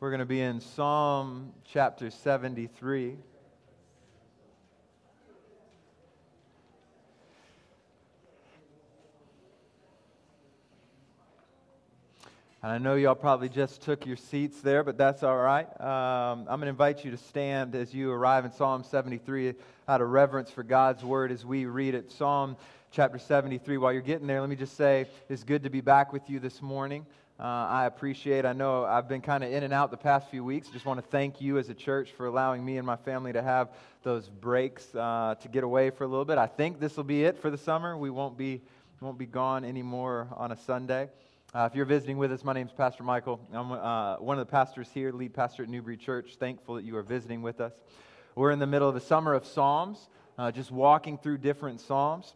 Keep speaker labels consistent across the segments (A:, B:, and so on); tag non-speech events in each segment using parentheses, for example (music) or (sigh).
A: We're going to be in Psalm chapter 73. And I know y'all probably just took your seats there, but that's all right. Um, I'm going to invite you to stand as you arrive in Psalm 73 out of reverence for God's word as we read it. Psalm chapter 73. While you're getting there, let me just say it's good to be back with you this morning. Uh, I appreciate. I know I've been kind of in and out the past few weeks. Just want to thank you as a church for allowing me and my family to have those breaks uh, to get away for a little bit. I think this will be it for the summer. We won't be won't be gone anymore on a Sunday. Uh, if you're visiting with us, my name is Pastor Michael. I'm uh, one of the pastors here, lead pastor at Newbury Church. Thankful that you are visiting with us. We're in the middle of the summer of Psalms, uh, just walking through different Psalms.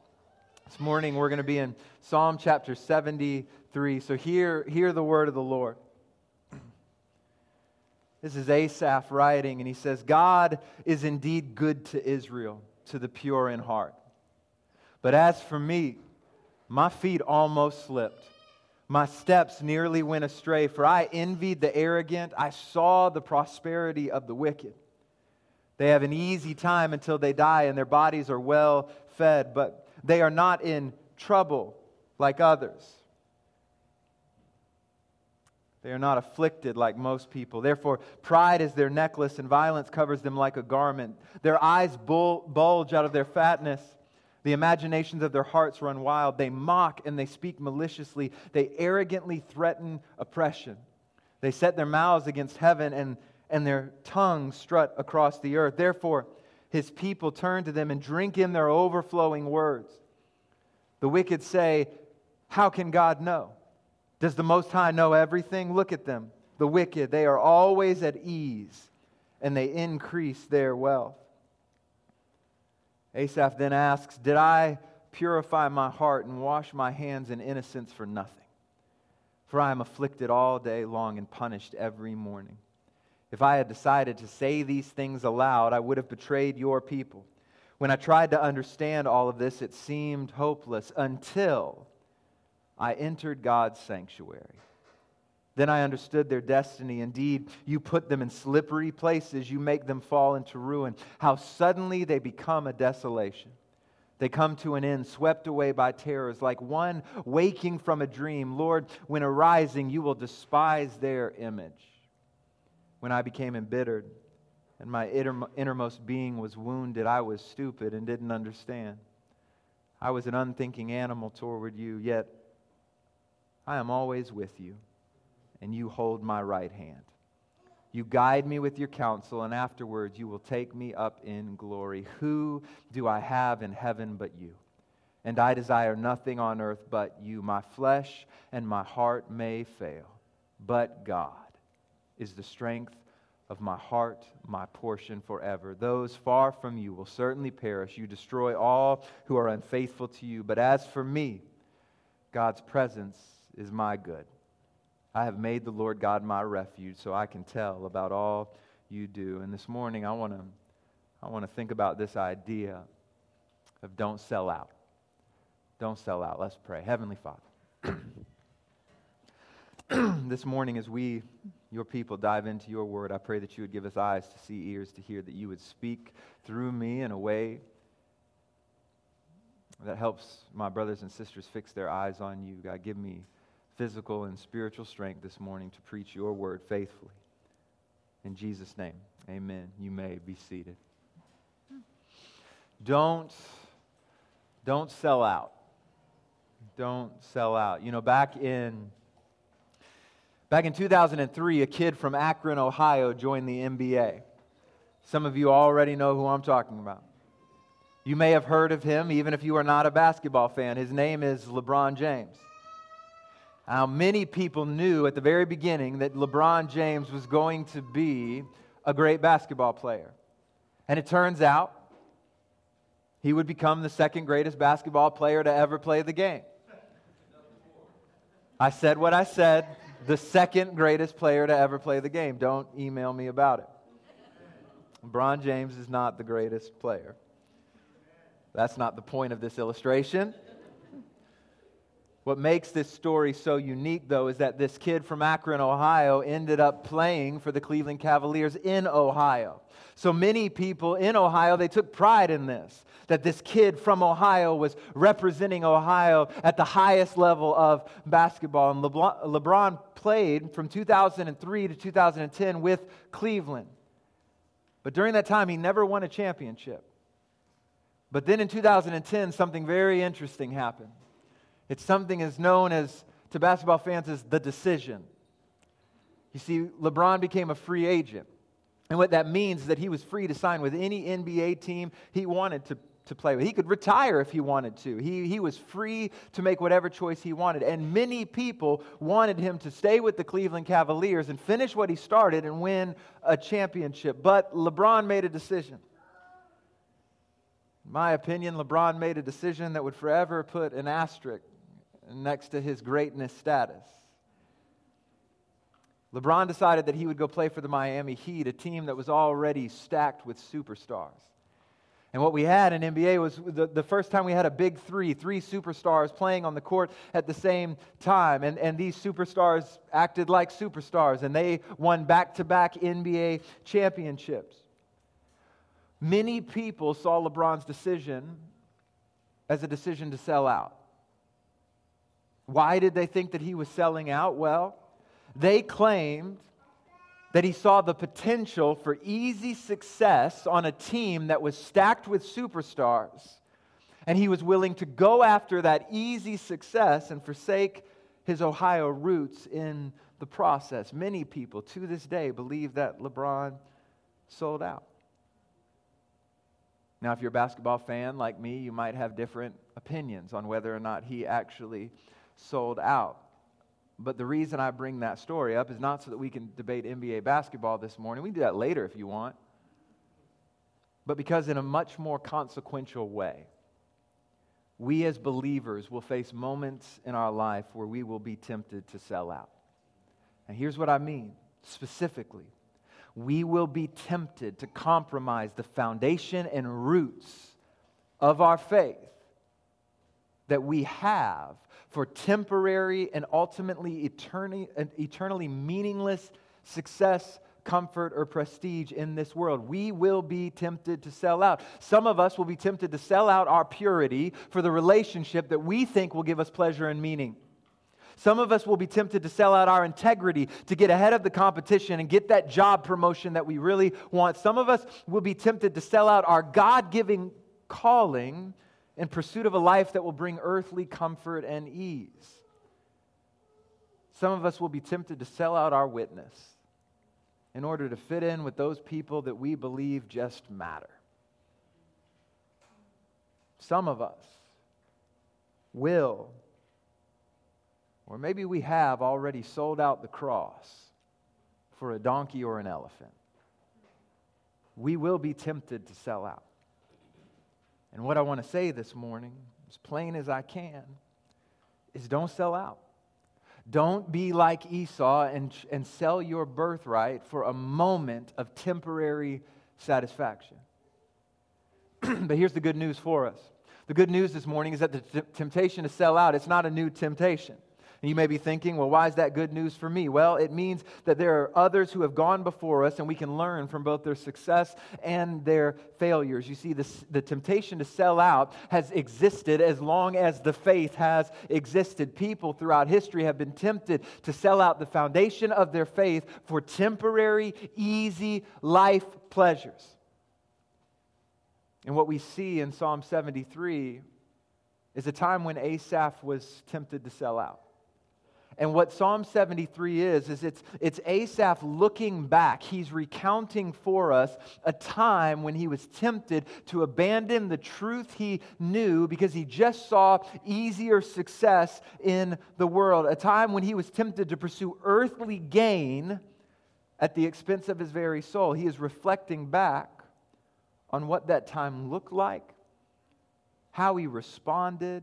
A: This morning we're going to be in Psalm chapter 73. So hear, hear the word of the Lord. This is Asaph writing, and he says, God is indeed good to Israel, to the pure in heart. But as for me, my feet almost slipped. My steps nearly went astray, for I envied the arrogant. I saw the prosperity of the wicked. They have an easy time until they die, and their bodies are well fed. But they are not in trouble like others. They are not afflicted like most people. Therefore, pride is their necklace, and violence covers them like a garment. Their eyes bulge out of their fatness. The imaginations of their hearts run wild. They mock and they speak maliciously. They arrogantly threaten oppression. They set their mouths against heaven, and, and their tongues strut across the earth. Therefore, his people turn to them and drink in their overflowing words. The wicked say, How can God know? Does the Most High know everything? Look at them. The wicked, they are always at ease and they increase their wealth. Asaph then asks, Did I purify my heart and wash my hands in innocence for nothing? For I am afflicted all day long and punished every morning. If I had decided to say these things aloud, I would have betrayed your people. When I tried to understand all of this, it seemed hopeless until I entered God's sanctuary. Then I understood their destiny. Indeed, you put them in slippery places, you make them fall into ruin. How suddenly they become a desolation. They come to an end, swept away by terrors, like one waking from a dream. Lord, when arising, you will despise their image when I became embittered and my innermost being was wounded, I was stupid and didn't understand. I was an unthinking animal toward you, yet I am always with you, and you hold my right hand. You guide me with your counsel, and afterwards you will take me up in glory. Who do I have in heaven but you? And I desire nothing on earth but you. My flesh and my heart may fail, but God is the strength of my heart, my portion forever. Those far from you will certainly perish. You destroy all who are unfaithful to you. But as for me, God's presence is my good. I have made the Lord God my refuge, so I can tell about all you do. And this morning, I want to I want to think about this idea of don't sell out. Don't sell out. Let's pray. Heavenly Father. (clears throat) this morning, as we, your people, dive into your word, I pray that you would give us eyes to see, ears to hear, that you would speak through me in a way that helps my brothers and sisters fix their eyes on you. God, give me physical and spiritual strength this morning to preach your word faithfully. In Jesus' name, amen. You may be seated. Don't, don't sell out. Don't sell out. You know, back in Back in 2003, a kid from Akron, Ohio joined the NBA. Some of you already know who I'm talking about. You may have heard of him, even if you are not a basketball fan. His name is LeBron James. Now, many people knew at the very beginning that LeBron James was going to be a great basketball player. And it turns out he would become the second greatest basketball player to ever play the game. I said what I said the second greatest player to ever play the game. Don't email me about it. LeBron James is not the greatest player. That's not the point of this illustration. What makes this story so unique, though, is that this kid from Akron, Ohio, ended up playing for the Cleveland Cavaliers in Ohio. So many people in Ohio, they took pride in this, that this kid from Ohio was representing Ohio at the highest level of basketball. And LeBron, LeBron played from 2003 to 2010 with Cleveland. But during that time, he never won a championship. But then in 2010, something very interesting happened. It's something as known as, to basketball fans, as the decision. You see, LeBron became a free agent. And what that means is that he was free to sign with any NBA team he wanted to, to play with. He could retire if he wanted to. He, he was free to make whatever choice he wanted. And many people wanted him to stay with the Cleveland Cavaliers and finish what he started and win a championship. But LeBron made a decision. In my opinion, LeBron made a decision that would forever put an asterisk next to his greatness status. LeBron decided that he would go play for the Miami Heat, a team that was already stacked with superstars. And what we had in NBA was the, the first time we had a big three, three superstars playing on the court at the same time. And, and these superstars acted like superstars, and they won back to back NBA championships. Many people saw LeBron's decision as a decision to sell out. Why did they think that he was selling out? Well, they claimed that he saw the potential for easy success on a team that was stacked with superstars. And he was willing to go after that easy success and forsake his Ohio roots in the process. Many people to this day believe that LeBron sold out. Now, if you're a basketball fan like me, you might have different opinions on whether or not he actually sold out. But the reason I bring that story up is not so that we can debate NBA basketball this morning. We can do that later if you want. But because, in a much more consequential way, we as believers will face moments in our life where we will be tempted to sell out. And here's what I mean specifically we will be tempted to compromise the foundation and roots of our faith that we have for temporary and ultimately eternally, meaningless success, comfort, or prestige in this world. We will be tempted to sell out. Some of us will be tempted to sell out our purity for the relationship that we think will give us pleasure and meaning. Some of us will be tempted to sell out our integrity to get ahead of the competition and get that job promotion that we really want. Some of us will be tempted to sell out our God giving calling in pursuit of a life that will bring earthly comfort and ease. Some of us will be tempted to sell out our witness in order to fit in with those people that we believe just matter. Some of us will, or maybe we have already sold out the cross for a donkey or an elephant. We will be tempted to sell out. And what I want to say this morning, as plain as I can, is don't sell out. Don't be like Esau and, and sell your birthright for a moment of temporary satisfaction. (clears throat) but here's the good news for us. The good news this morning is that the t- temptation to sell out, it's not a new temptation. And you may be thinking, well, why is that good news for me? Well, it means that there are others who have gone before us and we can learn from both their success and their failures. You see, this, the temptation to sell out has existed as long as the faith has existed. People throughout history have been tempted to sell out the foundation of their faith for temporary, easy life pleasures. And what we see in Psalm 73 is a time when Asaph was tempted to sell out. And what Psalm 73 is, is it's, it's Asaph looking back. He's recounting for us a time when he was tempted to abandon the truth he knew because he just saw easier success in the world. A time when he was tempted to pursue earthly gain at the expense of his very soul. He is reflecting back on what that time looked like, how he responded,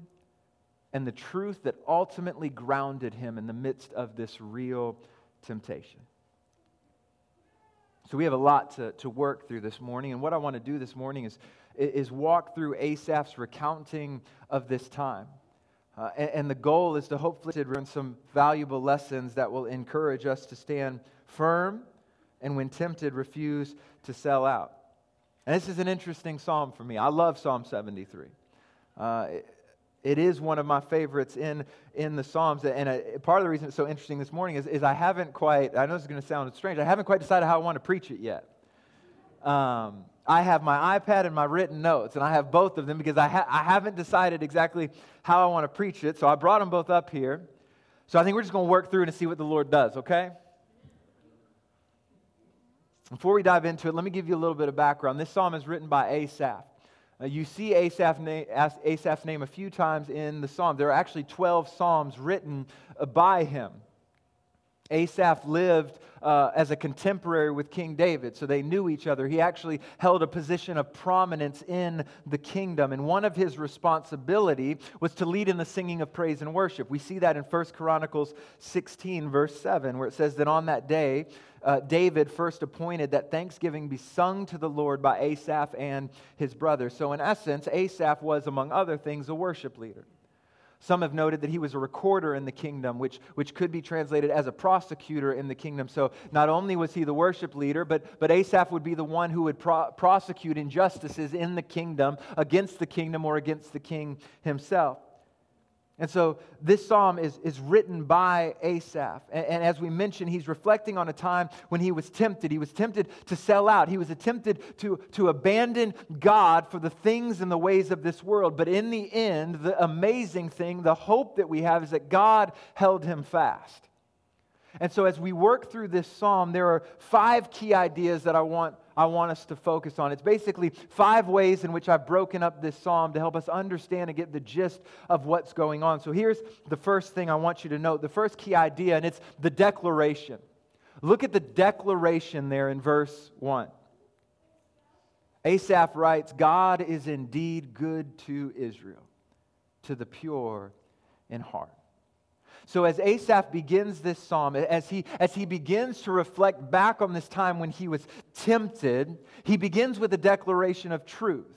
A: and the truth that ultimately grounded him in the midst of this real temptation. So we have a lot to, to work through this morning. And what I want to do this morning is, is walk through Asaph's recounting of this time. Uh, and, and, the goal is to hopefully learn some valuable lessons that will encourage us to stand firm and, when tempted, refuse to sell out. And this is an interesting psalm for me. I love Psalm 73. Uh, it, it is one of my favorites in, in the Psalms. And a, uh, part of the reason it's so interesting this morning is, is I haven't quite, I know this is going to sound strange, I haven't quite decided how I want to preach it yet. Um, I have my iPad and my written notes, and I have both of them because I, ha- I haven't decided exactly how I want to preach it. So I brought them both up here. So I think we're just going to work through and see what the Lord does, okay? Before we dive into it, let me give you a little bit of background. This psalm is written by Asaph. Uh, you see Asaph's name a few times in the psalm. There are actually 12 psalms written uh, by him. Asaph lived uh, as a contemporary with King David, so they knew each other. He actually held a position of prominence in the kingdom, and one of his responsibility was to lead in the singing of praise and worship. We see that in 1 Chronicles 16, verse 7, where it says that on that day, uh, David first appointed that thanksgiving be sung to the Lord by Asaph and his brothers. So, in essence, Asaph was, among other things, a worship leader. Some have noted that he was a recorder in the kingdom, which, which could be translated as a prosecutor in the kingdom. So not only was he the worship leader, but, but Asaph would be the one who would pro- prosecute injustices in the kingdom against the kingdom or against the king himself. And so this psalm is, is written by Asaph. And, and, as we mentioned, he's reflecting on a time when he was tempted. He was tempted to sell out. He was tempted to, to abandon God for the things and the ways of this world. But in the end, the amazing thing, the hope that we have is that God held him fast. And so as we work through this psalm, there are five key ideas that I want I want us to focus on. It's basically five ways in which I've broken up this psalm to help us understand and get the gist of what's going on. So here's the first thing I want you to note the first key idea, and it's the declaration. Look at the declaration there in verse 1. Asaph writes, God is indeed good to Israel, to the pure in heart. So, as Asaph begins this psalm, as he, as he begins to reflect back on this time when he was tempted, he begins with a declaration of truth.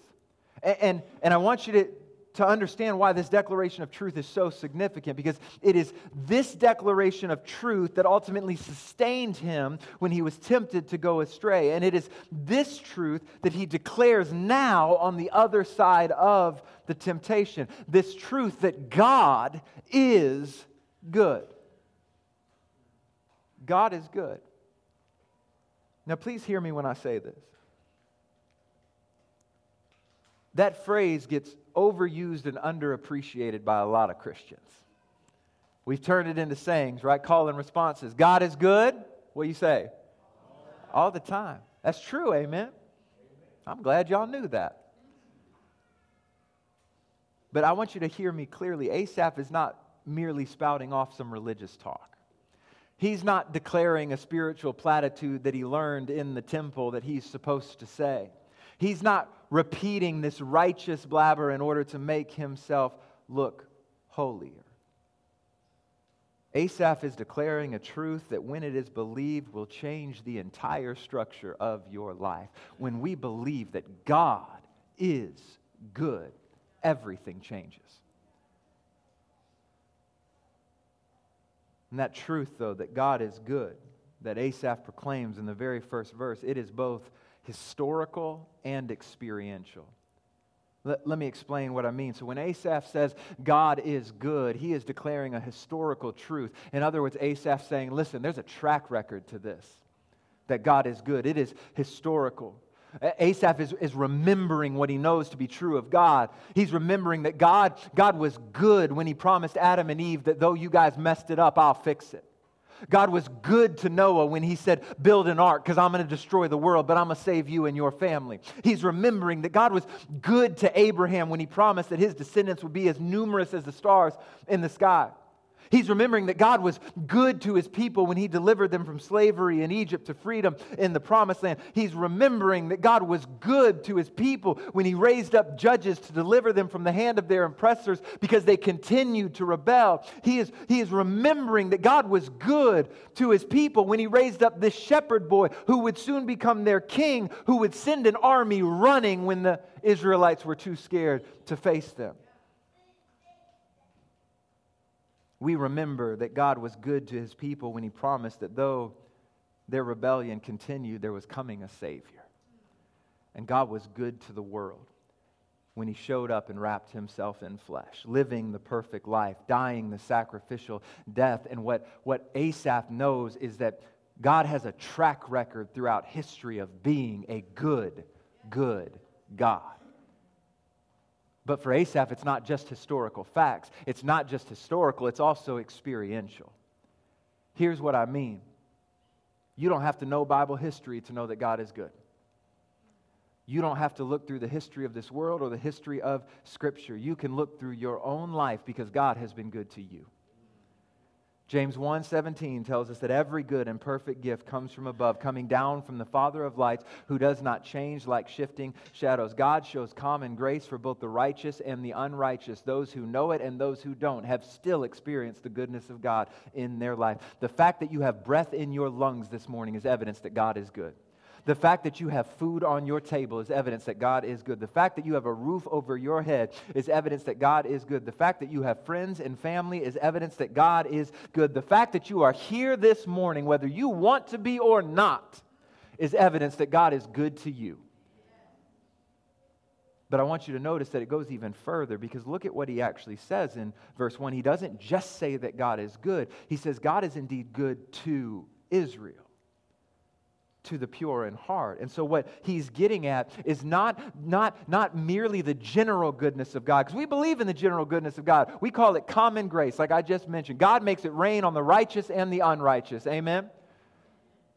A: And, and, and I want you to, to understand why this declaration of truth is so significant because it is this declaration of truth that ultimately sustained him when he was tempted to go astray. And it is this truth that he declares now on the other side of the temptation. This truth that God is good. God is good. Now, please hear me when I say this. That phrase gets overused and underappreciated by a lot of Christians. We've turned it into sayings, right? Call and responses. God is good. What do you say? All the time. That's true, amen. I'm glad y'all knew that. But I want you to hear me clearly. Asaph is not merely spouting off some religious talk. He's not declaring a spiritual platitude that he learned in the temple that he's supposed to say. He's not repeating this righteous blabber in order to make himself look holier. Asaph is declaring a truth that, when it is believed, will change the entire structure of your life. When we believe that God is good, everything changes. And that truth, though, that God is good, that Asaph proclaims in the very first verse, it is both historical and experiential. Let, let, me explain what I mean. So, when Asaph says God is good, he is declaring a historical truth. In other words, Asaph saying, listen, there's a track record to this, that God is good. It is historical. Asaph is, is remembering what he knows to be true of God. He's remembering that God, God was good when he promised Adam and Eve that though you guys messed it up, I'll fix it. God was good to Noah when he said, Build an ark because I'm going to destroy the world, but I'm going to save you and your family. He's remembering that God was good to Abraham when he promised that his descendants would be as numerous as the stars in the sky. He's remembering that God was good to his people when he delivered them from slavery in Egypt to freedom in the promised land. He's remembering that God was good to his people when he raised up judges to deliver them from the hand of their oppressors because they continued to rebel. He is, he is remembering that God was good to his people when he raised up this shepherd boy who would soon become their king, who would send an army running when the Israelites were too scared to face them. We remember that God was good to his people when he promised that though their rebellion continued, there was coming a Savior. And God was good to the world when he showed up and wrapped himself in flesh, living the perfect life, dying the sacrificial death. And what, what Asaph knows is that God has a track record throughout history of being a good, good God. But for Asaph, it's not just historical facts. It's not just historical, it's also experiential. Here's what I mean you don't have to know Bible history to know that God is good. You don't have to look through the history of this world or the history of Scripture. You can look through your own life because God has been good to you. James 1:17 tells us that every good and perfect gift comes from above, coming down from the Father of lights, who does not change like shifting shadows. God shows common grace for both the righteous and the unrighteous. Those who know it and those who don't have still experienced the goodness of God in their life. The fact that you have breath in your lungs this morning is evidence that God is good. The fact that you have food on your table is evidence that God is good. The fact that you have a roof over your head is evidence that God is good. The fact that you have friends and family is evidence that God is good. The fact that you are here this morning, whether you want to be or not, is evidence that God is good to you. But I want you to notice that it goes even further because look at what he actually says in verse 1. He doesn't just say that God is good, he says, God is indeed good to Israel to the pure in heart. And so what he's getting at is not, not, not merely the general goodness of God, because we believe in the general goodness of God. We call it common grace, like I just mentioned. God makes it rain on the righteous and the unrighteous. Amen?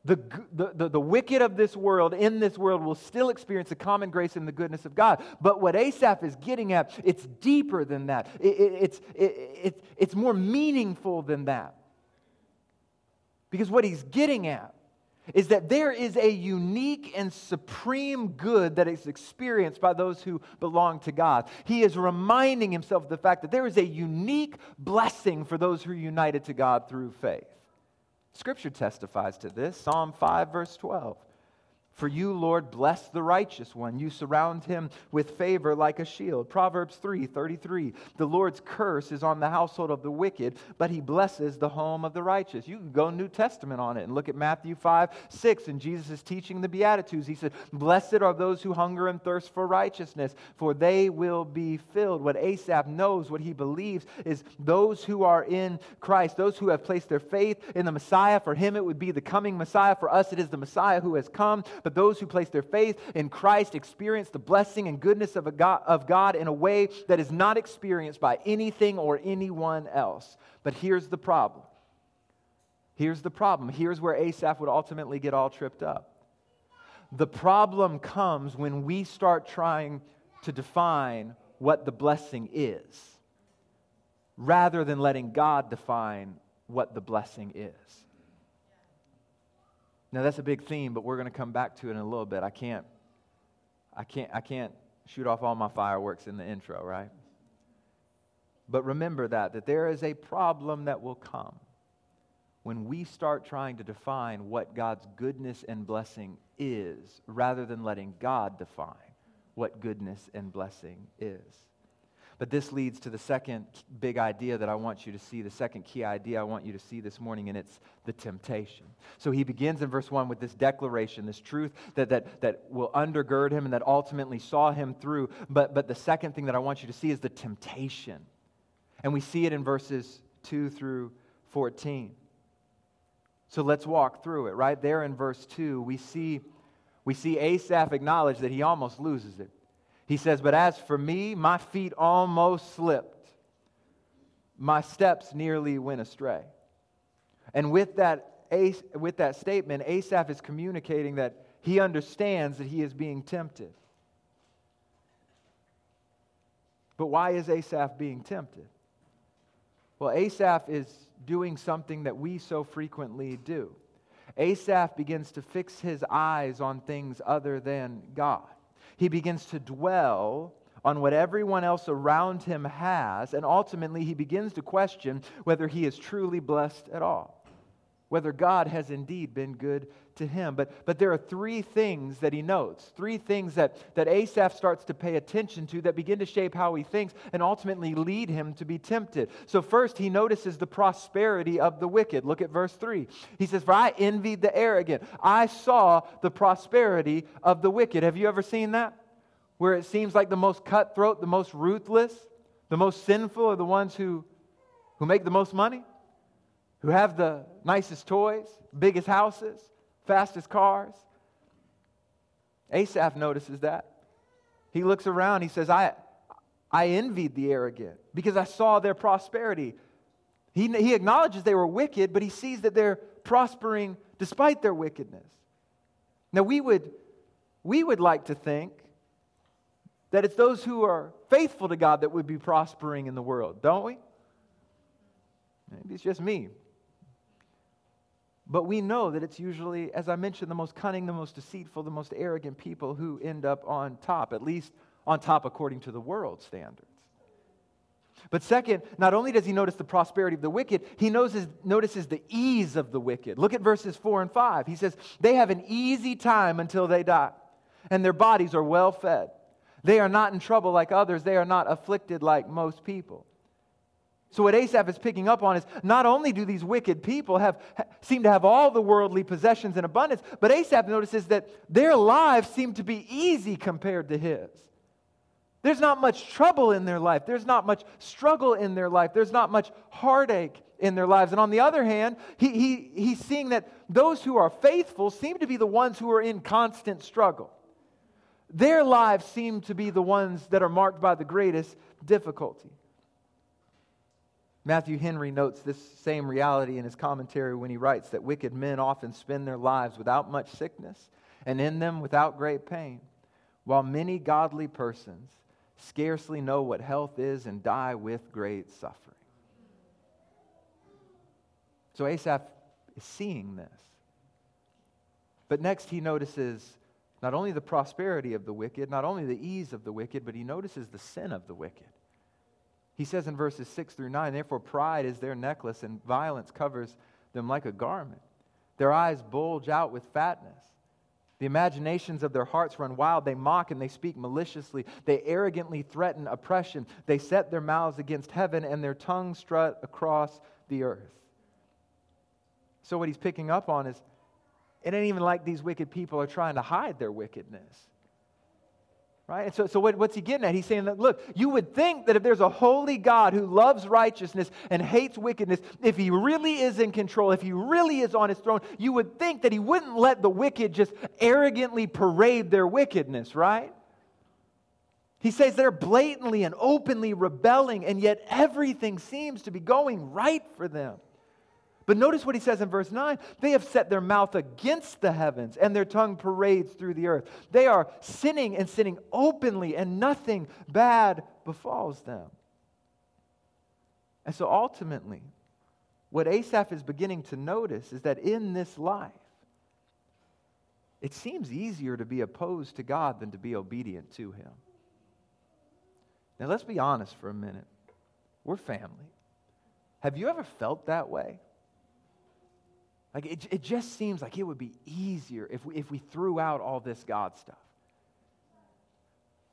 A: The, the, the, wicked of this world, in this world, will still experience the common grace and the goodness of God. But what Asaph is getting at, it's deeper than that. It, it, it's, it, it's more meaningful than that. Because what he's getting at is that there is a unique and supreme good that is experienced by those who belong to God. He is reminding himself of the fact that there is a unique blessing for those who are united to God through faith. Scripture testifies to this. Psalm 5, verse 12. For you, Lord, bless the righteous one. You surround him with favor like a shield. Proverbs 3 33. The Lord's curse is on the household of the wicked, but he blesses the home of the righteous. You can go New Testament on it and look at Matthew 5 6. And Jesus is teaching the Beatitudes. He said, Blessed are those who hunger and thirst for righteousness, for they will be filled. What Asaph knows, what he believes, is those who are in Christ, those who have placed their faith in the Messiah. For him, it would be the coming Messiah. For us, it is the Messiah who has come but those who place their faith in Christ experience the blessing and goodness of, God, of God in a way that is not experienced by anything or anyone else. But here's the problem. Here's the problem. Here's where Asaph would ultimately get all tripped up. The problem comes when we start trying to define what the blessing is rather than letting God define what the blessing is. Now that's a big theme, but we're going to come back to it in a little bit. I can't, I can't, I can't shoot off all my fireworks in the intro, right? But remember that that there is a problem that will come when we start trying to define what God's goodness and blessing is rather than letting God define what goodness and blessing is. But this leads to the second big idea that I want you to see, the second key idea I want you to see this morning, and it's the temptation. So he begins in verse 1 with this declaration, this truth that, that, that will undergird him and that ultimately saw him through. But, but the second thing that I want you to see is the temptation. And we see it in verses 2 through 14. So let's walk through it. Right there in verse 2, we see, we see Asaph acknowledge that he almost loses it. He says, But as for me, my feet almost slipped. My steps nearly went astray. And with that, with that statement, Asaph is communicating that he understands that he is being tempted. But why is Asaph being tempted? Well, Asaph is doing something that we so frequently do. Asaph begins to fix his eyes on things other than God he begins to dwell on what everyone else around him has, and ultimately he begins to question whether he is truly blessed at all. whether God has indeed been good to him. But, but there are three things that he notes, three things that, that Asaph starts to pay attention to that begin to shape how he thinks and ultimately lead him to be tempted. So, first, he notices the prosperity of the wicked. Look at verse 3. He says, For I envied the arrogant. I saw the prosperity of the wicked. Have you ever seen that? Where it seems like the most cutthroat, the most ruthless, the most sinful are the ones who, who make the most money? who have the nicest toys, biggest houses, fastest cars. Asaph notices that. He looks around, he says, I, I envied the arrogant because I saw their prosperity. He, he acknowledges they were wicked, but he sees that they're prospering despite their wickedness. Now, we would, we would like to think that it's those who are faithful to God that would be prospering in the world, don't we? Maybe it's just me. But we know that it's usually, as I mentioned, the most cunning, the most deceitful, the most arrogant people who end up on top, at least on top according to the world standards. But second, not only does he notice the prosperity of the wicked, he notices, notices the ease of the wicked. Look at verses 4 and 5. He says, They have an easy time until they die, and their bodies are well fed. They are not in trouble like others, they are not afflicted like most people. So, what Asaph is picking up on is not only do these wicked people have, seem to have all the worldly possessions in abundance, but Asaph notices that their lives seem to be easy compared to his. There's not much trouble in their life, there's not much struggle in their life, there's not much heartache in their lives. And on the other hand, he, he, he's seeing that those who are faithful seem to be the ones who are in constant struggle. Their lives seem to be the ones that are marked by the greatest difficulty. Matthew Henry notes this same reality in his commentary when he writes that wicked men often spend their lives without much sickness and in them without great pain, while many godly persons scarcely know what health is and die with great suffering. So Asaph is seeing this. But next he notices not only the prosperity of the wicked, not only the ease of the wicked, but he notices the sin of the wicked. He says in verses 6 through 9, Therefore, pride is their necklace, and violence covers them like a garment. Their eyes bulge out with fatness. The imaginations of their hearts run wild. They mock and they speak maliciously. They arrogantly threaten oppression. They set their mouths against heaven, and their tongues strut across the earth. So, what he's picking up on is it ain't even like these wicked people are trying to hide their wickedness. Right? And so, so what, what's he getting at? He's saying that, look, you would think that if there's a holy God who loves righteousness and hates wickedness, if he really is in control, if he really is on his throne, you would think that he wouldn't let the wicked just arrogantly parade their wickedness, right? He says they're blatantly and openly rebelling, and yet everything seems to be going right for them. But notice what he says in verse 9. They have set their mouth against the heavens, and their tongue parades through the earth. They are sinning and sinning openly, and nothing bad befalls them. And so ultimately, what Asaph is beginning to notice is that in this life, it seems easier to be opposed to God than to be obedient to Him. Now, let's be honest for a minute. We're family. Have you ever felt that way? Like it, it just seems like it would be easier if we, if we threw out all this God stuff.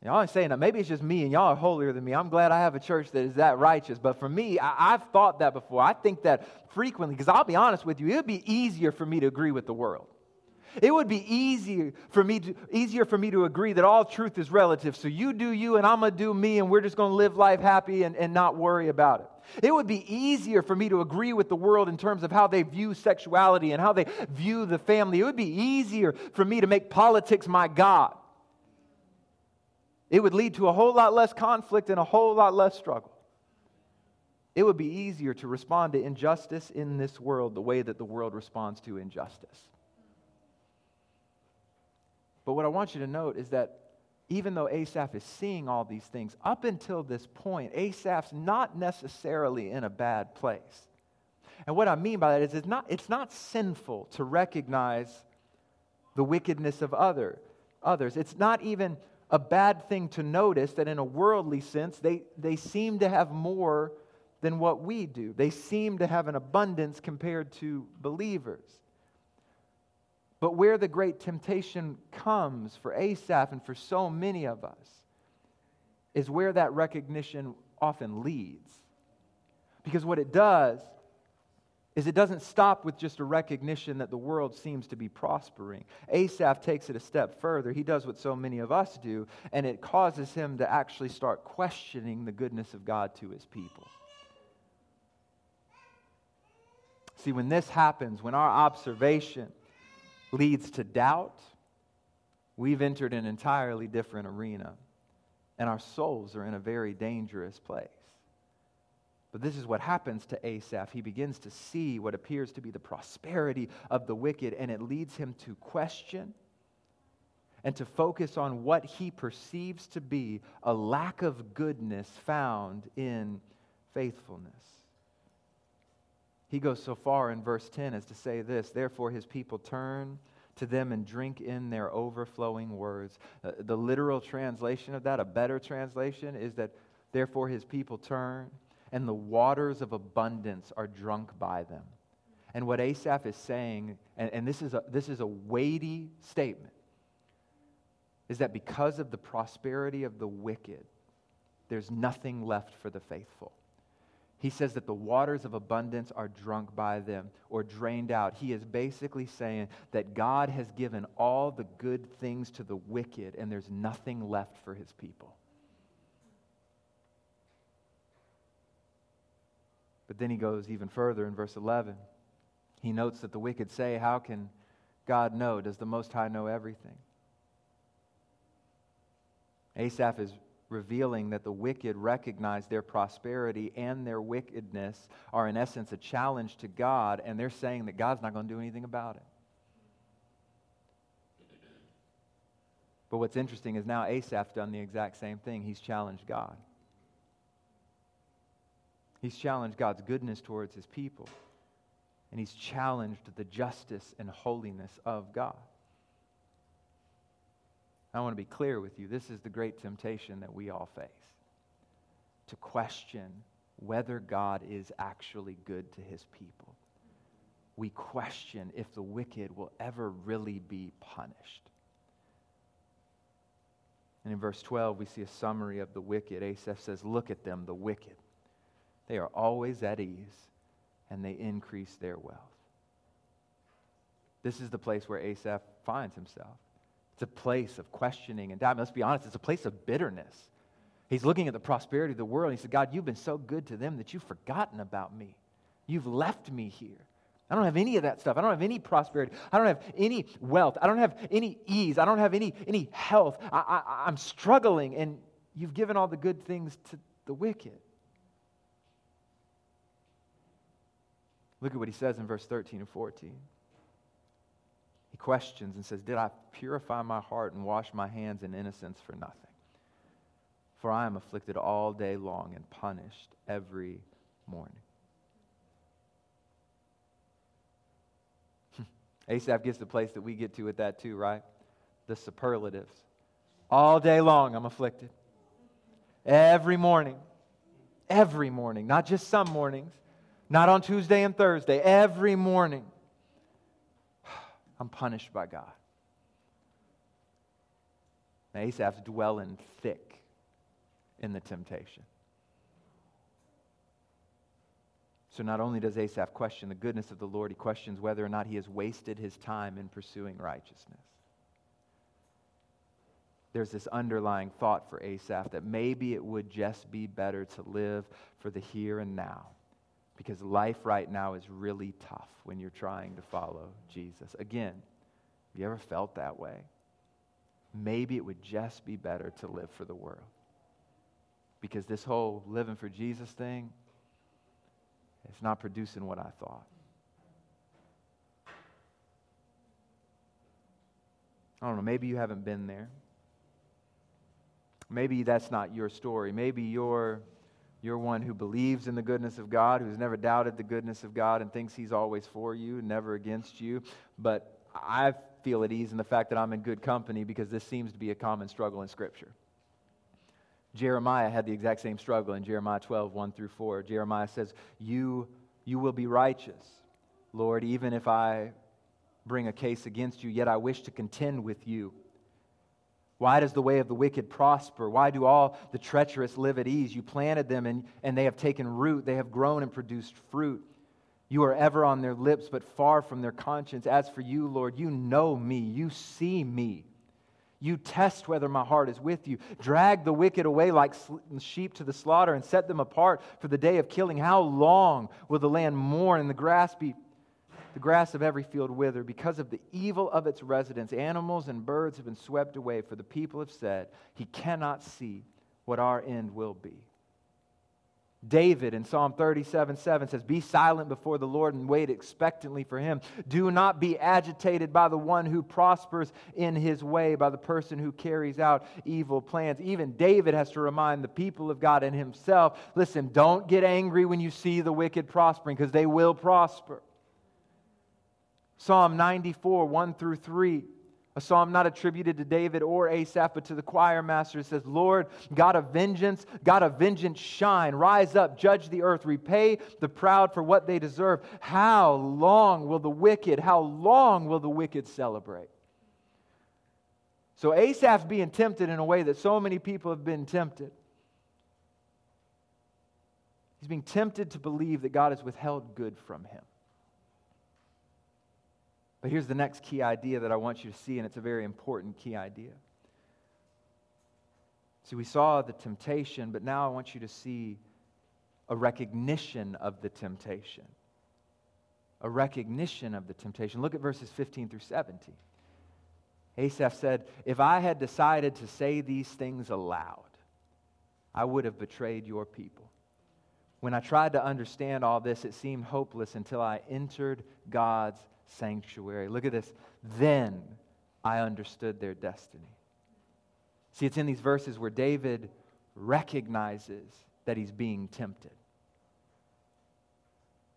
A: Y'all ain't saying that. Maybe it's just me and y'all are holier than me. I'm glad I have a church that is that righteous. But for me, I, have thought that before. I think that frequently because I'll be honest with you, it would be easier for me to agree with the world. It would be easier for me to, easier for me to agree that all truth is relative. So you do you and I'm going to do me and we're just going to live life happy and, and not worry about it. It would be easier for me to agree with the world in terms of how they view sexuality and how they view the family. It would be easier for me to make politics my God. It would lead to a whole lot less conflict and a whole lot less struggle. It would be easier to respond to injustice in this world the way that the world responds to injustice. But what I want you to note is that even though Asaph is seeing all these things, up until this point, Asaph's not necessarily in a bad place. And what I mean by that is it's not, it's not sinful to recognize the wickedness of other, others. It's not even a bad thing to notice that in a worldly sense, they, they seem to have more than what we do. They seem to have an abundance compared to believers. But where the great temptation comes for Asaph and for so many of us is where that recognition often leads. Because what it does is it doesn't stop with just a recognition that the world seems to be prospering. Asaph takes it a step further. He does what so many of us do, and it causes him to actually start questioning the goodness of God to his people. See, when this happens, when our observation leads to doubt, we've entered an entirely different arena, and our souls are in a very dangerous place. But this is what happens to Asaph. He begins to see what appears to be the prosperity of the wicked, and it leads him to question and to focus on what he perceives to be a lack of goodness found in faithfulness. He goes so far in verse 10 as to say this Therefore, his people turn to them and drink in their overflowing words. Uh, the literal translation of that, a better translation, is that therefore his people turn and the waters of abundance are drunk by them. And what Asaph is saying, and, and this, is a, this is a weighty statement, is that because of the prosperity of the wicked, there's nothing left for the faithful. He says that the waters of abundance are drunk by them or drained out. He is basically saying that God has given all the good things to the wicked and there's nothing left for his people. But then he goes even further in verse 11. He notes that the wicked say, How can God know? Does the Most High know everything? Asaph is revealing that the wicked recognize their prosperity and their wickedness are, in essence, a challenge to God, and they're saying that God's not going to do anything about it. But what's interesting is now Asaph's done the exact same thing. He's challenged God. He's challenged God's goodness towards his people. And he's challenged the justice and holiness of God. I want to be clear with you. This is the great temptation that we all face to question whether God is actually good to his people. We question if the wicked will ever really be punished. And in verse 12, we see a summary of the wicked. Asaph says, Look at them, the wicked. They are always at ease and they increase their wealth. This is the place where Asaph finds himself. It's a place of questioning and doubt. Let's be honest, it's a place of bitterness. He's looking at the prosperity of the world. And he said, God, you've been so good to them that you've forgotten about me. You've left me here. I don't have any of that stuff. I don't have any prosperity. I don't have any wealth. I don't have any ease. I don't have any, any health. I, I, I'm struggling, and you've given all the good things to the wicked. Look at what he says in verse 13 and 14 questions and says, Did I purify my heart and wash my hands in innocence for nothing? For I am afflicted all day long and punished every morning. (laughs) Asaph gets the place that we get to with that too, right? The superlatives. All day long I'm afflicted. Every morning. Every morning. Not just some mornings. Not on Tuesday and Thursday. Every morning. I'm punished by God. Now, Asaph's dwelling thick in the temptation. So not only does Asaph question the goodness of the Lord, he questions whether or not he has wasted his time in pursuing righteousness. There's this underlying thought for Asaph that maybe it would just be better to live for the here and now because life right now is really tough when you're trying to follow Jesus. Again, have you ever felt that way? Maybe it would just be better to live for the world. Because this whole living for Jesus thing, it's not producing what I thought. I don't know, maybe you haven't been there. Maybe that's not your story. Maybe you're you're one who believes in the goodness of God, who's never doubted the goodness of God and thinks He's always for you, never against you. But I feel at ease in the fact that I'm in good company because this seems to be a common struggle in Scripture. Jeremiah had the exact same struggle in Jeremiah 12, 1 through 4. Jeremiah says, You, you will be righteous, Lord, even if I bring a case against you, yet I wish to contend with you. Why does the way of the wicked prosper? Why do all the treacherous live at ease? You planted them and, and they have taken root. They have grown and produced fruit. You are ever on their lips, but far from their conscience. As for you, Lord, you know me. You see me. You test whether my heart is with you. Drag the wicked away like sheep to the slaughter and set them apart for the day of killing. How long will the land mourn and the grass be the grass of every field wither because of the evil of its residents. Animals and birds have been swept away, for the people have said, He cannot see what our end will be. David in Psalm 37 7 says, Be silent before the Lord and wait expectantly for him. Do not be agitated by the one who prospers in his way, by the person who carries out evil plans. Even David has to remind the people of God and himself listen, don't get angry when you see the wicked prospering, because they will prosper. Psalm 94, 1 through 3. A psalm not attributed to David or Asaph, but to the choir master. It says, Lord, God of vengeance, God of vengeance, shine, rise up, judge the earth, repay the proud for what they deserve. How long will the wicked, how long will the wicked celebrate? So Asaph's being tempted in a way that so many people have been tempted. He's being tempted to believe that God has withheld good from him. But here's the next key idea that I want you to see, and it's a very important key idea. See, we saw the temptation, but now I want you to see a recognition of the temptation. A recognition of the temptation. Look at verses 15 through 17. Asaph said, If I had decided to say these things aloud, I would have betrayed your people. When I tried to understand all this, it seemed hopeless until I entered God's sanctuary. Look at this. Then I understood their destiny. See, it's in these verses where David recognizes that he's being tempted.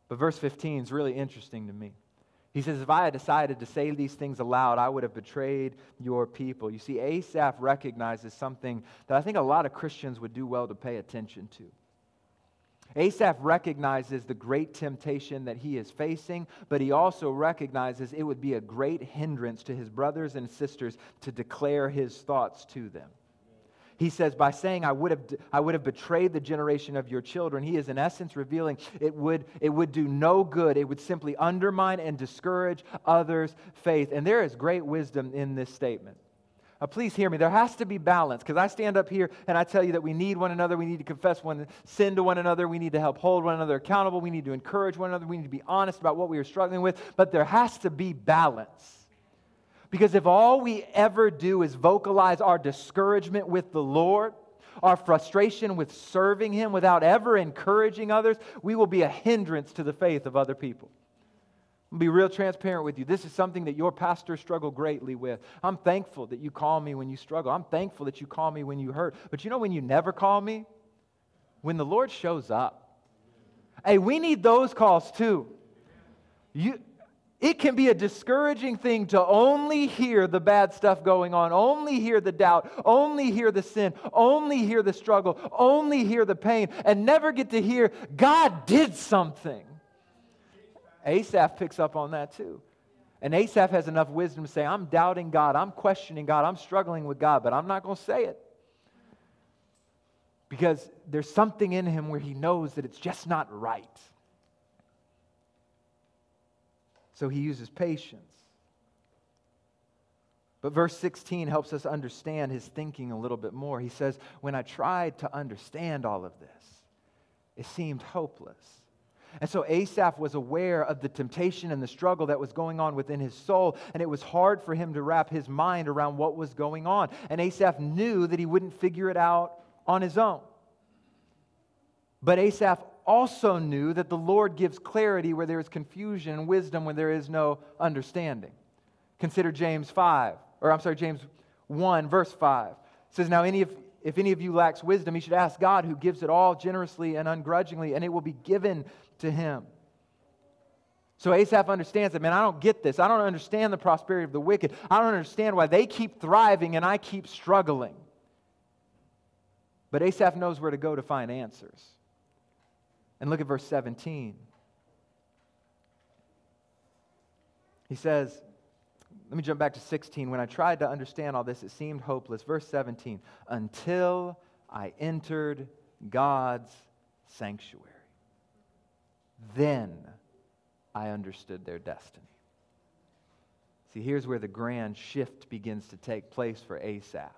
A: But verse 15 is really interesting to me. He says, If I had decided to say these things aloud, I would have betrayed your people. You see, Asaph recognizes something that I think a lot of Christians would do well to pay attention to. Asaph recognizes the great temptation that he is facing, but he also recognizes it would be a great hindrance to his brothers and sisters to declare his thoughts to them. He says, by saying, I would, have, I would have betrayed the generation of your children, he is in essence revealing it would, it would do no good. It would simply undermine and discourage others' faith. And there is great wisdom in this statement. Uh, please hear me. There has to be balance because I stand up here and I tell you that we need one another. We need to confess one sin to one another. We need to help hold one another accountable. We need to encourage one another. We need to be honest about what we are struggling with. But there has to be balance. Because if all we ever do is vocalize our discouragement with the Lord, our frustration with serving Him without ever encouraging others, we will be a hindrance to the faith of other people. I'll be real transparent with you. This is something that your pastor struggled greatly with. I'm thankful that you call me when you struggle. I'm thankful that you call me when you hurt. But you know when you never call me? When the Lord shows up. Hey, we need those calls too. You, it can be a discouraging thing to only hear the bad stuff going on, only hear the doubt, only hear the sin, only hear the struggle, only hear the pain, and never get to hear God did something. Asaph picks up on that too. And Asaph has enough wisdom to say, I'm doubting God, I'm questioning God, I'm struggling with God, but I'm not going to say it. Because there's something in him where he knows that it's just not right. So he uses patience. But verse 16 helps us understand his thinking a little bit more. He says, When I tried to understand all of this, it seemed hopeless. And so Asaph was aware of the temptation and the struggle that was going on within his soul, and it was hard for him to wrap his mind around what was going on. And Asaph knew that he wouldn't figure it out on his own. But Asaph also knew that the Lord gives clarity where there is confusion and wisdom when there is no understanding. Consider James 5, or I'm sorry, James 1, verse 5. It says, Now, any of, if any of you lacks wisdom, he should ask God, who gives it all generously and ungrudgingly, and it will be given to him. So Asaph understands that, man, I don't get this. I don't understand the prosperity of the wicked. I don't understand why they keep thriving and I keep struggling. But Asaph knows where to go to find answers. And look at verse 17. He says, let me jump back to 16. When I tried to understand all this, it seemed hopeless. Verse 17, until I entered God's sanctuary. Then I understood their destiny. See, here's where the grand shift begins to take place for Asaph.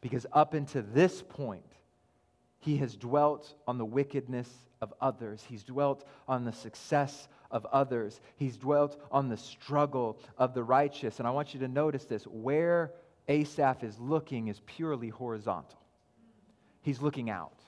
A: Because up until this point, he has dwelt on the wickedness of others. He's dwelt on the success of others. He's dwelt on the struggle of the righteous. And I want you to notice this where Asaph is looking is purely horizontal, he's looking out.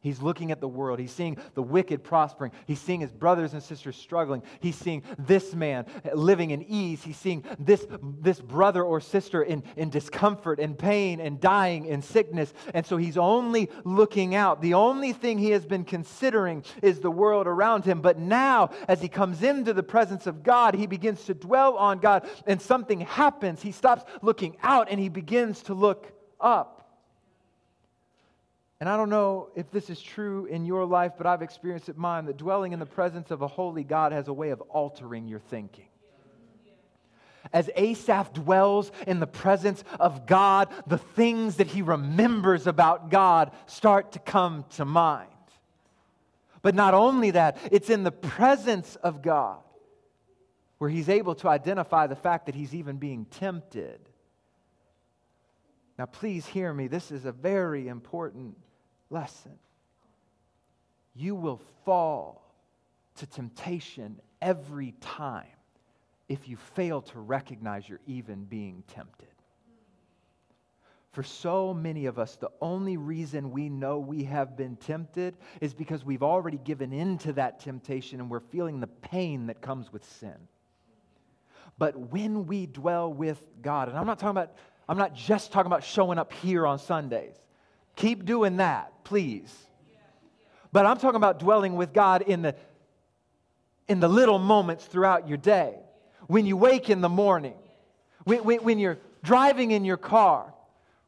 A: He's looking at the world. He's seeing the wicked prospering. He's seeing his brothers and sisters struggling. He's seeing this man living in ease. He's seeing this, this brother or sister in, in discomfort and pain and dying in sickness. And so he's only looking out. The only thing he has been considering is the world around him. But now, as he comes into the presence of God, he begins to dwell on God, and something happens. He stops looking out and he begins to look up. And I don't know if this is true in your life, but I've experienced it mine that dwelling in the presence of a holy God has a way of altering your thinking. As Asaph dwells in the presence of God, the things that he remembers about God start to come to mind. But not only that, it's in the presence of God where he's able to identify the fact that he's even being tempted. Now, please hear me. This is a very important lesson. You will fall to temptation every time if you fail to recognize you're even being tempted. For so many of us, the only reason we know we have been tempted is because we've already given in to that temptation and we're feeling the pain that comes with sin. But when we dwell with God, and I'm not talking about, I'm not just talking about showing up here on Sundays. Keep doing that, please. But I'm talking about dwelling with God in the, in the little moments throughout your day. When you wake in the morning, when, when, when you're driving in your car,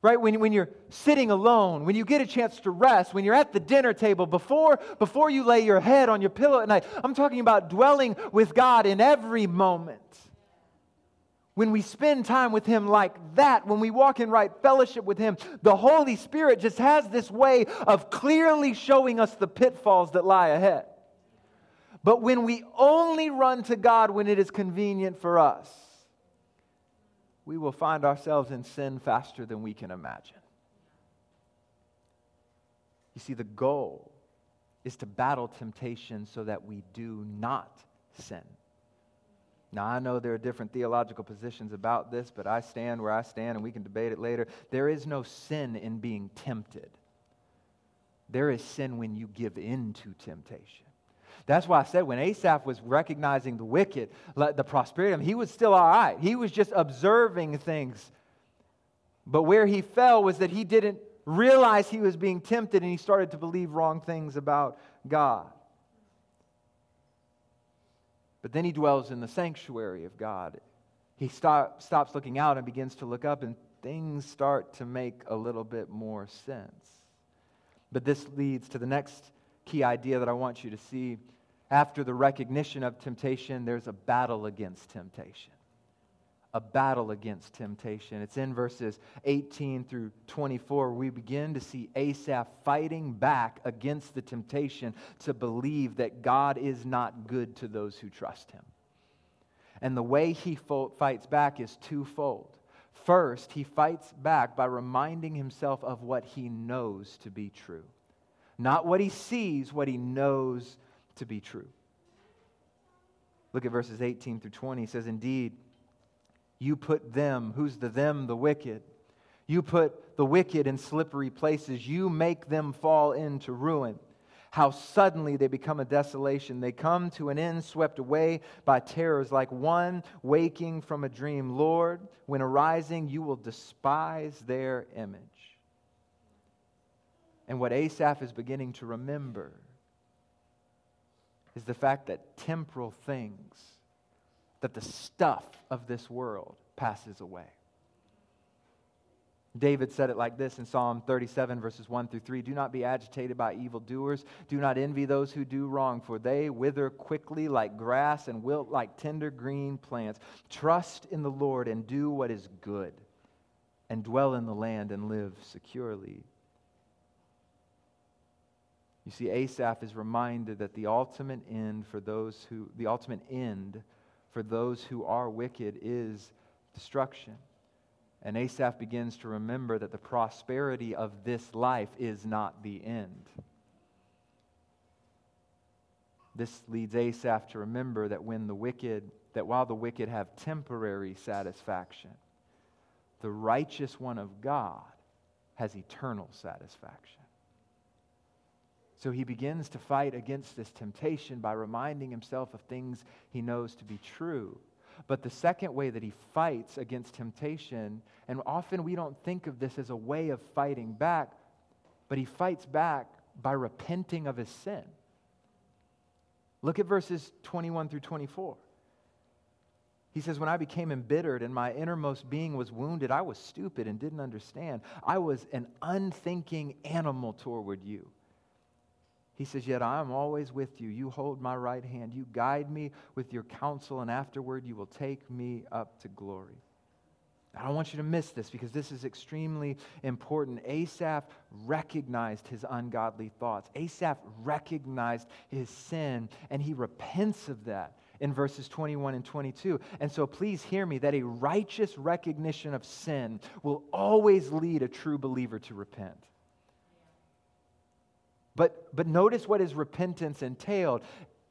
A: right? When, when you're sitting alone, when you get a chance to rest, when you're at the dinner table, before, before you lay your head on your pillow at night. I'm talking about dwelling with God in every moment when we spend time with Him like that, when we walk in right fellowship with Him, the Holy Spirit just has this way of clearly showing us the pitfalls that lie ahead. But when we only run to God when it is convenient for us, we will find ourselves in sin faster than we can imagine. You see, the goal is to battle temptation so that we do not sin. Now, I know there are different theological positions about this, but I stand where I stand and we can debate it later. There is no sin in being tempted, there is sin when you give in to temptation. That's why I said when Asaph was recognizing the wicked, the prosperity, I mean, he was still all right. He was just observing things. But where he fell was that he didn't realize he was being tempted and he started to believe wrong things about God. But then he dwells in the sanctuary of God. He stop, stops looking out and begins to look up, and things start to make a little bit more sense. But this leads to the next key idea that I want you to see. After the recognition of temptation, there's a battle against temptation a battle against temptation. It's in verses 18 through 24. We begin to see Asaph fighting back against the temptation to believe that God is not good to those who trust him. And the way he fights back is twofold. First, he fights back by reminding himself of what he knows to be true. Not what he sees, what he knows to be true. Look at verses 18 through 20. He says, Indeed, you put them, who's the them? The wicked. You put the wicked in slippery places. You make them fall into ruin. How suddenly they become a desolation. They come to an end swept away by terrors, like one waking from a dream. Lord, when arising, you will despise their image. And what Asaph is beginning to remember is the fact that temporal things that the stuff of this world passes away. David said it like this in Psalm 37, verses 1 through 3 Do not be agitated by evildoers. Do not envy those who do wrong, for they wither quickly like grass and wilt like tender green plants. Trust in the Lord and do what is good, and dwell in the land and live securely. You see, Asaph is reminded that the ultimate end for those who, the ultimate end for those who are wicked is destruction. And Asaph begins to remember that the prosperity of this life is not the end. This leads Asaph to remember that when the wicked, that while the wicked have temporary satisfaction, the righteous one of God has eternal satisfaction. So he begins to fight against this temptation by reminding himself of things he knows to be true but the second way that he fights against temptation, and often we don't think of this as a way of fighting back, but he fights back by repenting of his sin. Look at verses 21 through 24. He says, When I became embittered and my innermost being was wounded, I was stupid and didn't understand. I was an unthinking animal toward you. He says, Yet I am always with you. You hold my right hand. You guide me with your counsel, and afterward you will take me up to glory. I don't want you to miss this because this is extremely important. Asaph recognized his ungodly thoughts. Asaph recognized his sin, and he repents of that in verses 21 and 22. And so please hear me that a righteous recognition of sin will always lead a true believer to repent. But, but notice what his repentance entailed.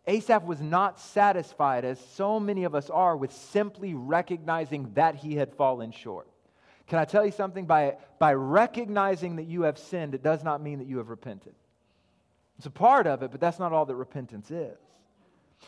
A: Asaph was not satisfied, as so many of us are, with simply recognizing that he had fallen short. Can I tell you something? By, by recognizing that you have sinned, it does not mean that you have repented. It's a part of it, but that's not all that repentance is.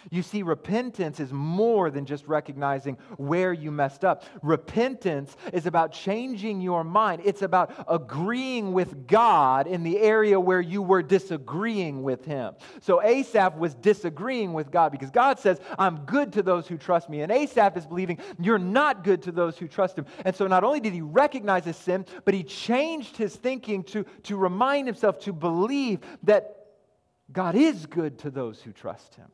A: You see, repentance is more than just recognizing where you messed up. Repentance is about changing your mind, it's about agreeing with God in the area where you were disagreeing with Him. So Asaph was disagreeing with God because God says, I'm good to those who trust me. And Asaph is believing, You're not good to those who trust Him. And so not only did he recognize his sin, but he changed his thinking to, to remind himself to believe that God is good to those who trust Him.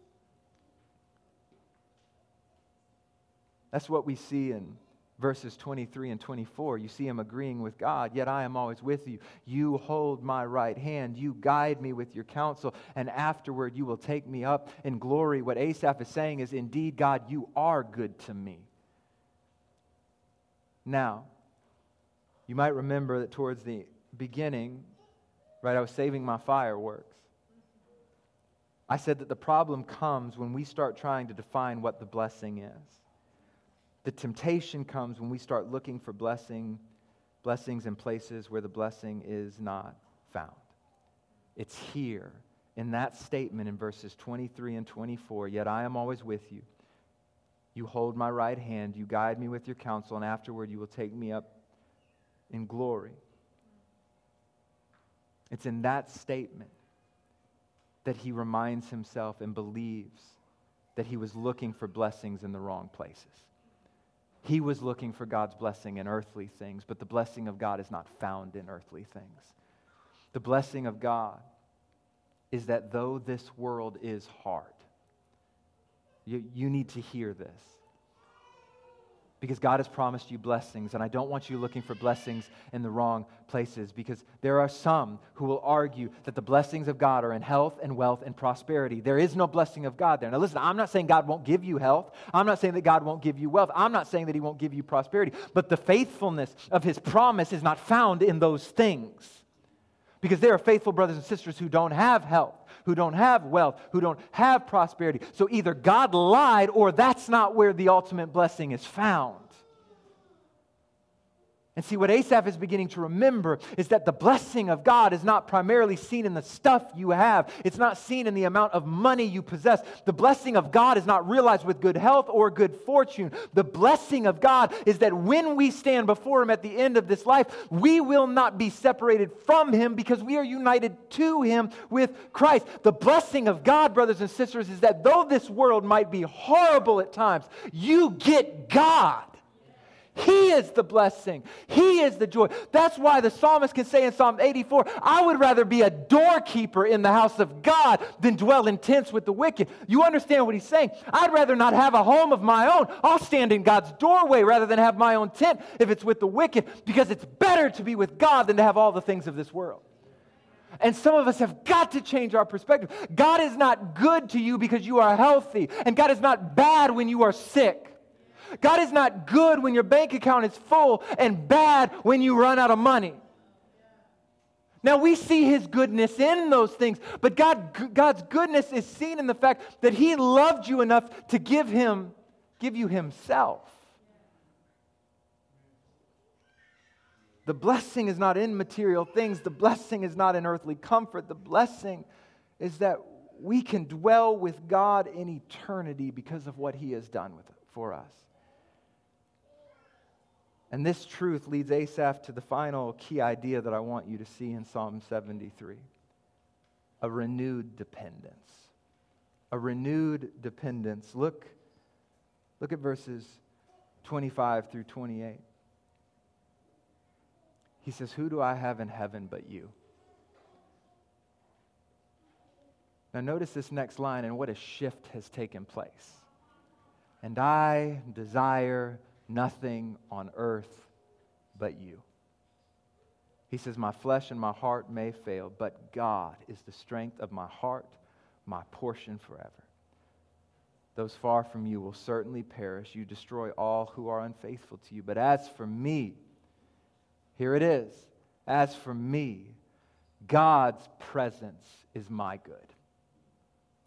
A: That's what we see in verses 23 and 24. You see him agreeing with God, yet I am always with you. You hold my right hand. You guide me with your counsel, and afterward you will take me up in glory. What Asaph is saying is, Indeed, God, you are good to me. Now, you might remember that towards the beginning, right, I was saving my fireworks. I said that the problem comes when we start trying to define what the blessing is. The temptation comes when we start looking for blessing, blessings in places where the blessing is not found. It's here in that statement in verses 23 and 24. Yet I am always with you. You hold my right hand, you guide me with your counsel, and afterward you will take me up in glory. It's in that statement that he reminds himself and believes that he was looking for blessings in the wrong places. He was looking for God's blessing in earthly things, but the blessing of God is not found in earthly things. The blessing of God is that though this world is hard, you, you need to hear this because God has promised you blessings, and I don't want you looking for blessings in the wrong places because there are some who will argue that the blessings of God are in health and wealth and prosperity. There is no blessing of God there. Now, listen, I'm not saying God won't give you health. I'm not saying that God won't give you wealth. I'm not saying that He won't give you prosperity. But the faithfulness of His promise is not found in those things because there are faithful brothers and sisters who don't have health who don't have wealth, who don't have prosperity. So either God lied or that's not where the ultimate blessing is found. And see, what Asaph is beginning to remember is that the blessing of God is not primarily seen in the stuff you have. It's not seen in the amount of money you possess. The blessing of God is not realized with good health or good fortune. The blessing of God is that when we stand before Him at the end of this life, we will not be separated from Him because we are united to Him with Christ. The blessing of God, brothers and sisters, is that though this world might be horrible at times, you get God. He is the blessing. He is the joy. That's why the psalmist can say in Psalm 84 I would rather be a doorkeeper in the house of God than dwell in tents with the wicked. You understand what he's saying? I'd rather not have a home of my own. I'll stand in God's doorway rather than have my own tent if it's with the wicked because it's better to be with God than to have all the things of this world. And some of us have got to change our perspective. God is not good to you because you are healthy, and God is not bad when you are sick. God is not good when your bank account is full and bad when you run out of money. Now we see his goodness in those things, but God, God's goodness is seen in the fact that he loved you enough to give him, give you himself. The blessing is not in material things. The blessing is not in earthly comfort. The blessing is that we can dwell with God in eternity because of what He has done with, for us. And this truth leads Asaph to the final key idea that I want you to see in Psalm 73 a renewed dependence. A renewed dependence. Look, look at verses 25 through 28. He says, Who do I have in heaven but you? Now, notice this next line and what a shift has taken place. And I desire nothing on earth but you. He says, My flesh and my heart may fail, but God is the strength of my heart, my portion forever. Those far from you will certainly perish. You destroy all who are unfaithful to you. But as for me, here it is. As for me, God's presence is my good.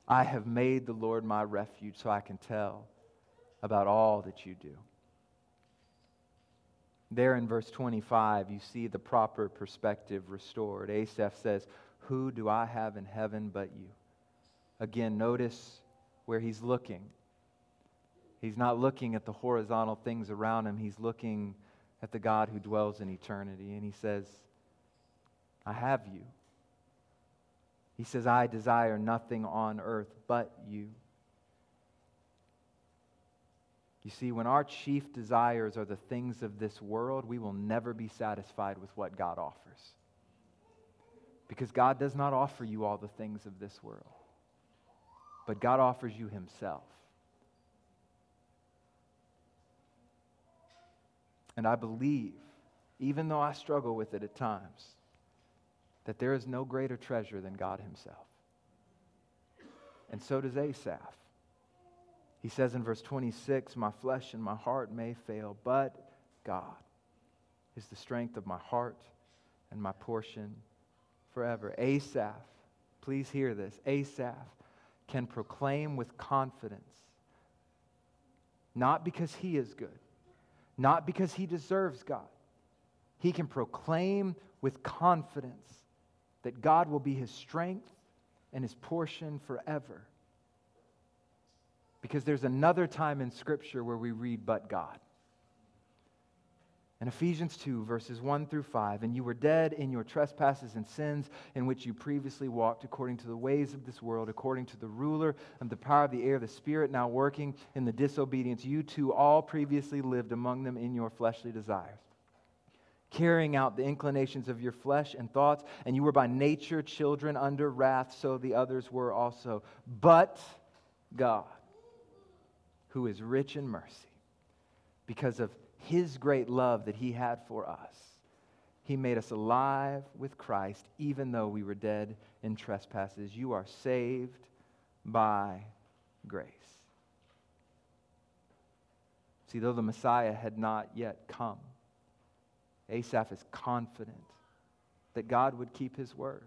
A: I have made the Lord my refuge so I can tell about all that you do. There in verse 25, you see the proper perspective restored. Asaph says, Who do I have in heaven but you? Again, notice where he's looking. He's not looking at the horizontal things around him, he's looking at the God who dwells in eternity. And he says, I have you. He says, I desire nothing on earth but you. You see, when our chief desires are the things of this world, we will never be satisfied with what God offers. Because God does not offer you all the things of this world, but God offers you Himself. And I believe, even though I struggle with it at times, that there is no greater treasure than God Himself. And so does Asaph. He says in verse 26 My flesh and my heart may fail, but God is the strength of my heart and my portion forever. Asaph, please hear this. Asaph can proclaim with confidence, not because he is good, not because he deserves God. He can proclaim with confidence that God will be his strength and his portion forever. Because there's another time in Scripture where we read, but God. In Ephesians 2, verses 1 through 5, and you were dead in your trespasses and sins in which you previously walked according to the ways of this world, according to the ruler and the power of the air, the Spirit now working in the disobedience. You too all previously lived among them in your fleshly desires, carrying out the inclinations of your flesh and thoughts, and you were by nature children under wrath, so the others were also. But God, who is rich in mercy, because of his great love that he had for us. He made us alive with Christ, even though we were dead in trespasses. You are saved by grace. See, though the Messiah had not yet come, Asaph is confident that God would keep his word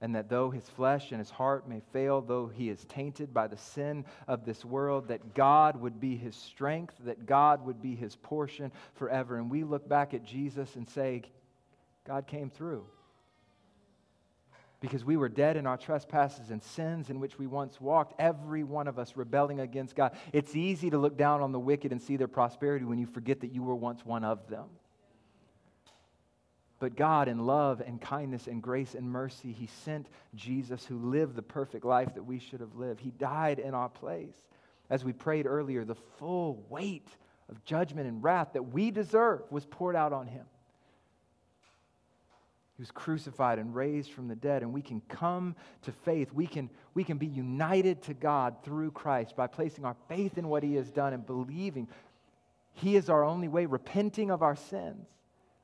A: and that though his flesh and his heart may fail, though he is tainted by the sin of this world, that God would be his strength, that God would be his portion forever. And we look back at Jesus and say, God came through. Because we were dead in our trespasses and sins in which we once walked, every one of us rebelling against God. It's easy to look down on the wicked and see their prosperity when you forget that you were once one of them. But God, in love and kindness and grace and mercy, He sent Jesus who lived the perfect life that we should have lived. He died in our place. As we prayed earlier, the full weight of judgment and wrath that we deserve was poured out on him. He was crucified and raised from the dead, and we can come to faith. We can, we can be united to God through Christ by placing our faith in what He has done and believing He is our only way, repenting of our sins,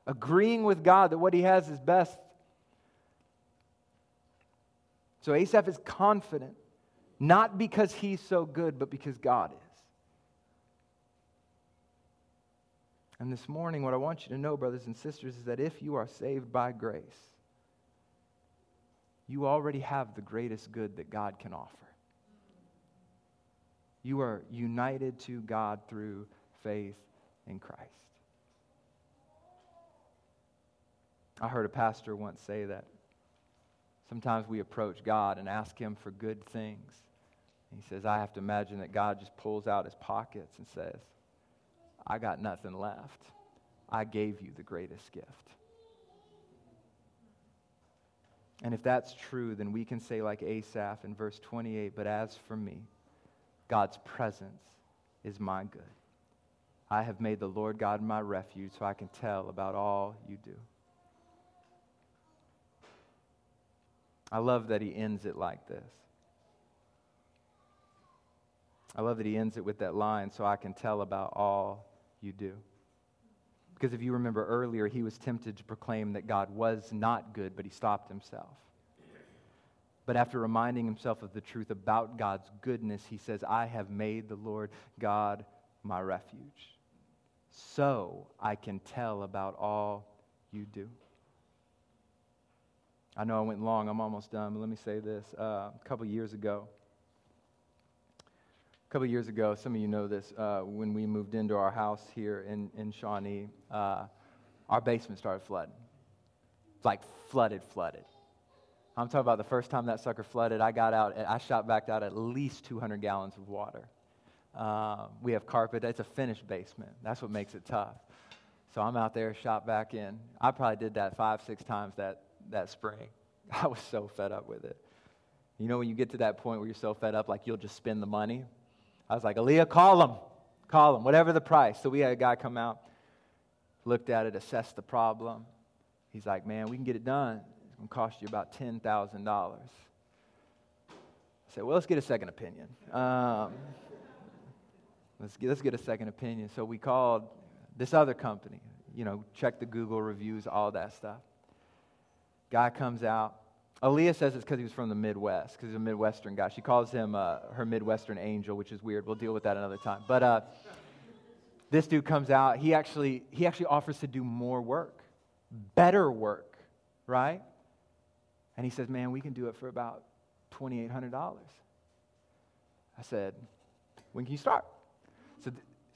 A: agreeing with God that what He has is best. So Asaph is confident, not because he's so good, but because God is. And this morning, what I want you to know, brothers and sisters, is that if you are saved by grace, you already have the greatest good that God can offer. You are united to God through faith in Christ. I heard a pastor once say that sometimes we approach God and ask Him for good things. He says, I have to imagine that God just pulls out his pockets and says, I got nothing left. I gave you the greatest gift. And if that's true, then we can say, like Asaph in verse 28, but as for me, God's presence is my good. I have made the Lord God my refuge so I can tell about all you do. I love that he ends it like this. I love that he ends it with that line so I can tell about all you do. Because if you remember earlier, he was tempted to proclaim that God was not good, but he stopped himself. But after reminding himself of the truth about God's goodness, he says, I have made the Lord God my refuge. So I can tell about all you do. I know I went long, I'm almost done, but let me say this. Uh, a couple years ago, a couple years ago, some of you know this, uh, when we moved into our house here in, in Shawnee, uh, our basement started flooding. Like flooded, flooded. I'm talking about the first time that sucker flooded, I got out, I shot back out at least 200 gallons of water. Uh, we have carpet, it's a finished basement. That's what makes it tough. So I'm out there, shot back in. I probably did that five, six times that, that spring. (laughs) I was so fed up with it. You know, when you get to that point where you're so fed up, like you'll just spend the money I was like, Aaliyah, call him. Call him, whatever the price. So we had a guy come out, looked at it, assessed the problem. He's like, man, we can get it done. It's going to cost you about $10,000. I said, well, let's get a second opinion. Um, let's, get, let's get a second opinion. So we called this other company, you know, check the Google reviews, all that stuff. Guy comes out, Aaliyah says it's because he was from the Midwest, because he's a Midwestern guy. She calls him uh, her Midwestern angel, which is weird. We'll deal with that another time. But uh, this dude comes out. He actually, he actually offers to do more work, better work, right? And he says, Man, we can do it for about $2,800. I said, When can you start?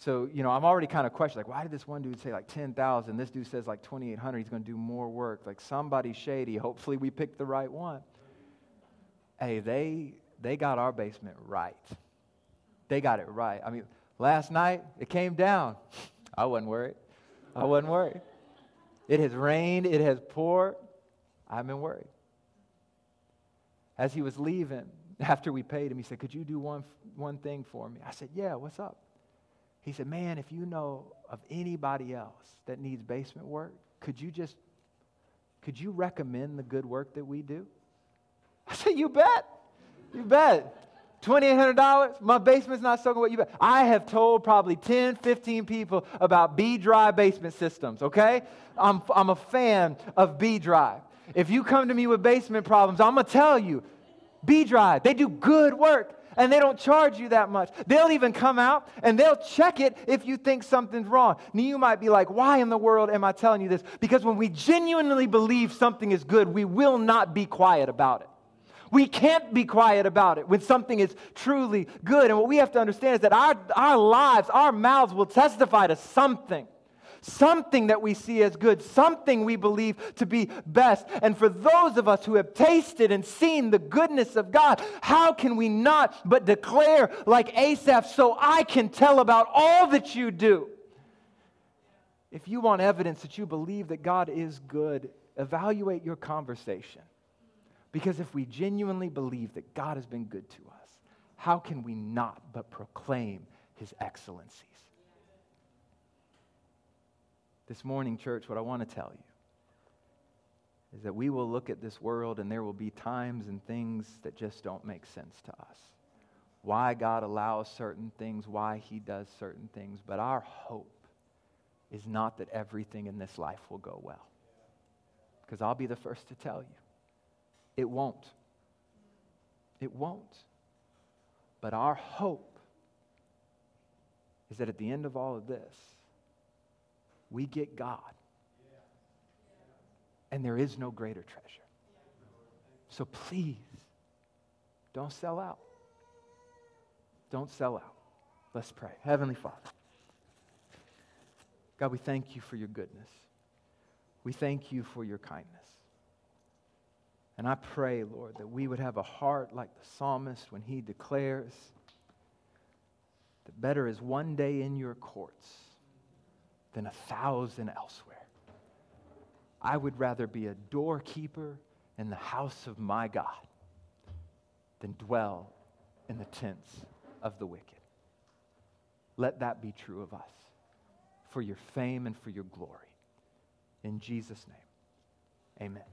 A: So you know, I'm already kind of questioning, like, why did this one dude say like 10,000? This dude says like 2,800. He's going to do more work. Like, somebody shady. Hopefully, we picked the right one. Hey, they, they got our basement right. They got it right. I mean, last night, it came down. I wasn't worried. I wasn't worried. It has rained, it has poured. I've been worried. As he was leaving, (laughs) after we paid him, he said, Could you do one, one thing for me? I said, Yeah, what's up? He said, Man, if you know of anybody else that needs basement work, could you just, could you recommend the good work that we do? I said, You bet. You bet. $2,800, my basement's not soaking wet. You bet. I have told probably 10, 15 people about B Dry basement systems, okay? I'm, I'm a fan of B Dry. If you come to me with basement problems, I'm going to tell you, B Dry, they do good work and they don't charge you that much. They'll even come out and they'll check it if you think something's wrong. Now, you might be like, why in the world am I telling you this? Because when we genuinely believe something is good, we will not be quiet about it. We can't be quiet about it when something is truly good. And what we have to understand is that our, our lives, our mouths will testify to something something that we see as good, something we believe to be best. And for those of us who have tasted and seen the goodness of God, how can we not but declare like Asaph, so I can tell about all that you do? If you want evidence that you believe that God is good, evaluate your conversation. Because if we genuinely believe that God has been good to us, how can we not but proclaim his excellencies? This morning, church, what I want to tell you is that we will look at this world and there will be times and things that just don't make sense to us. Why God allows certain things, why He does certain things. But our hope is not that everything in this life will go well. Because I'll be the first to tell you, it won't. It won't. But our hope is that at the end of all of this, we get God. And there is no greater treasure. So please, don't sell out. Don't sell out. Let's pray. Heavenly Father, God, we thank you for your goodness. We thank you for your kindness. And I pray, Lord, that we would have a heart like the psalmist when he declares that better is one day in your courts than a thousand elsewhere. I would rather be a doorkeeper in the house of my God than dwell in the tents of the wicked. Let that be true of us for your fame and for your glory. In Jesus' name, amen.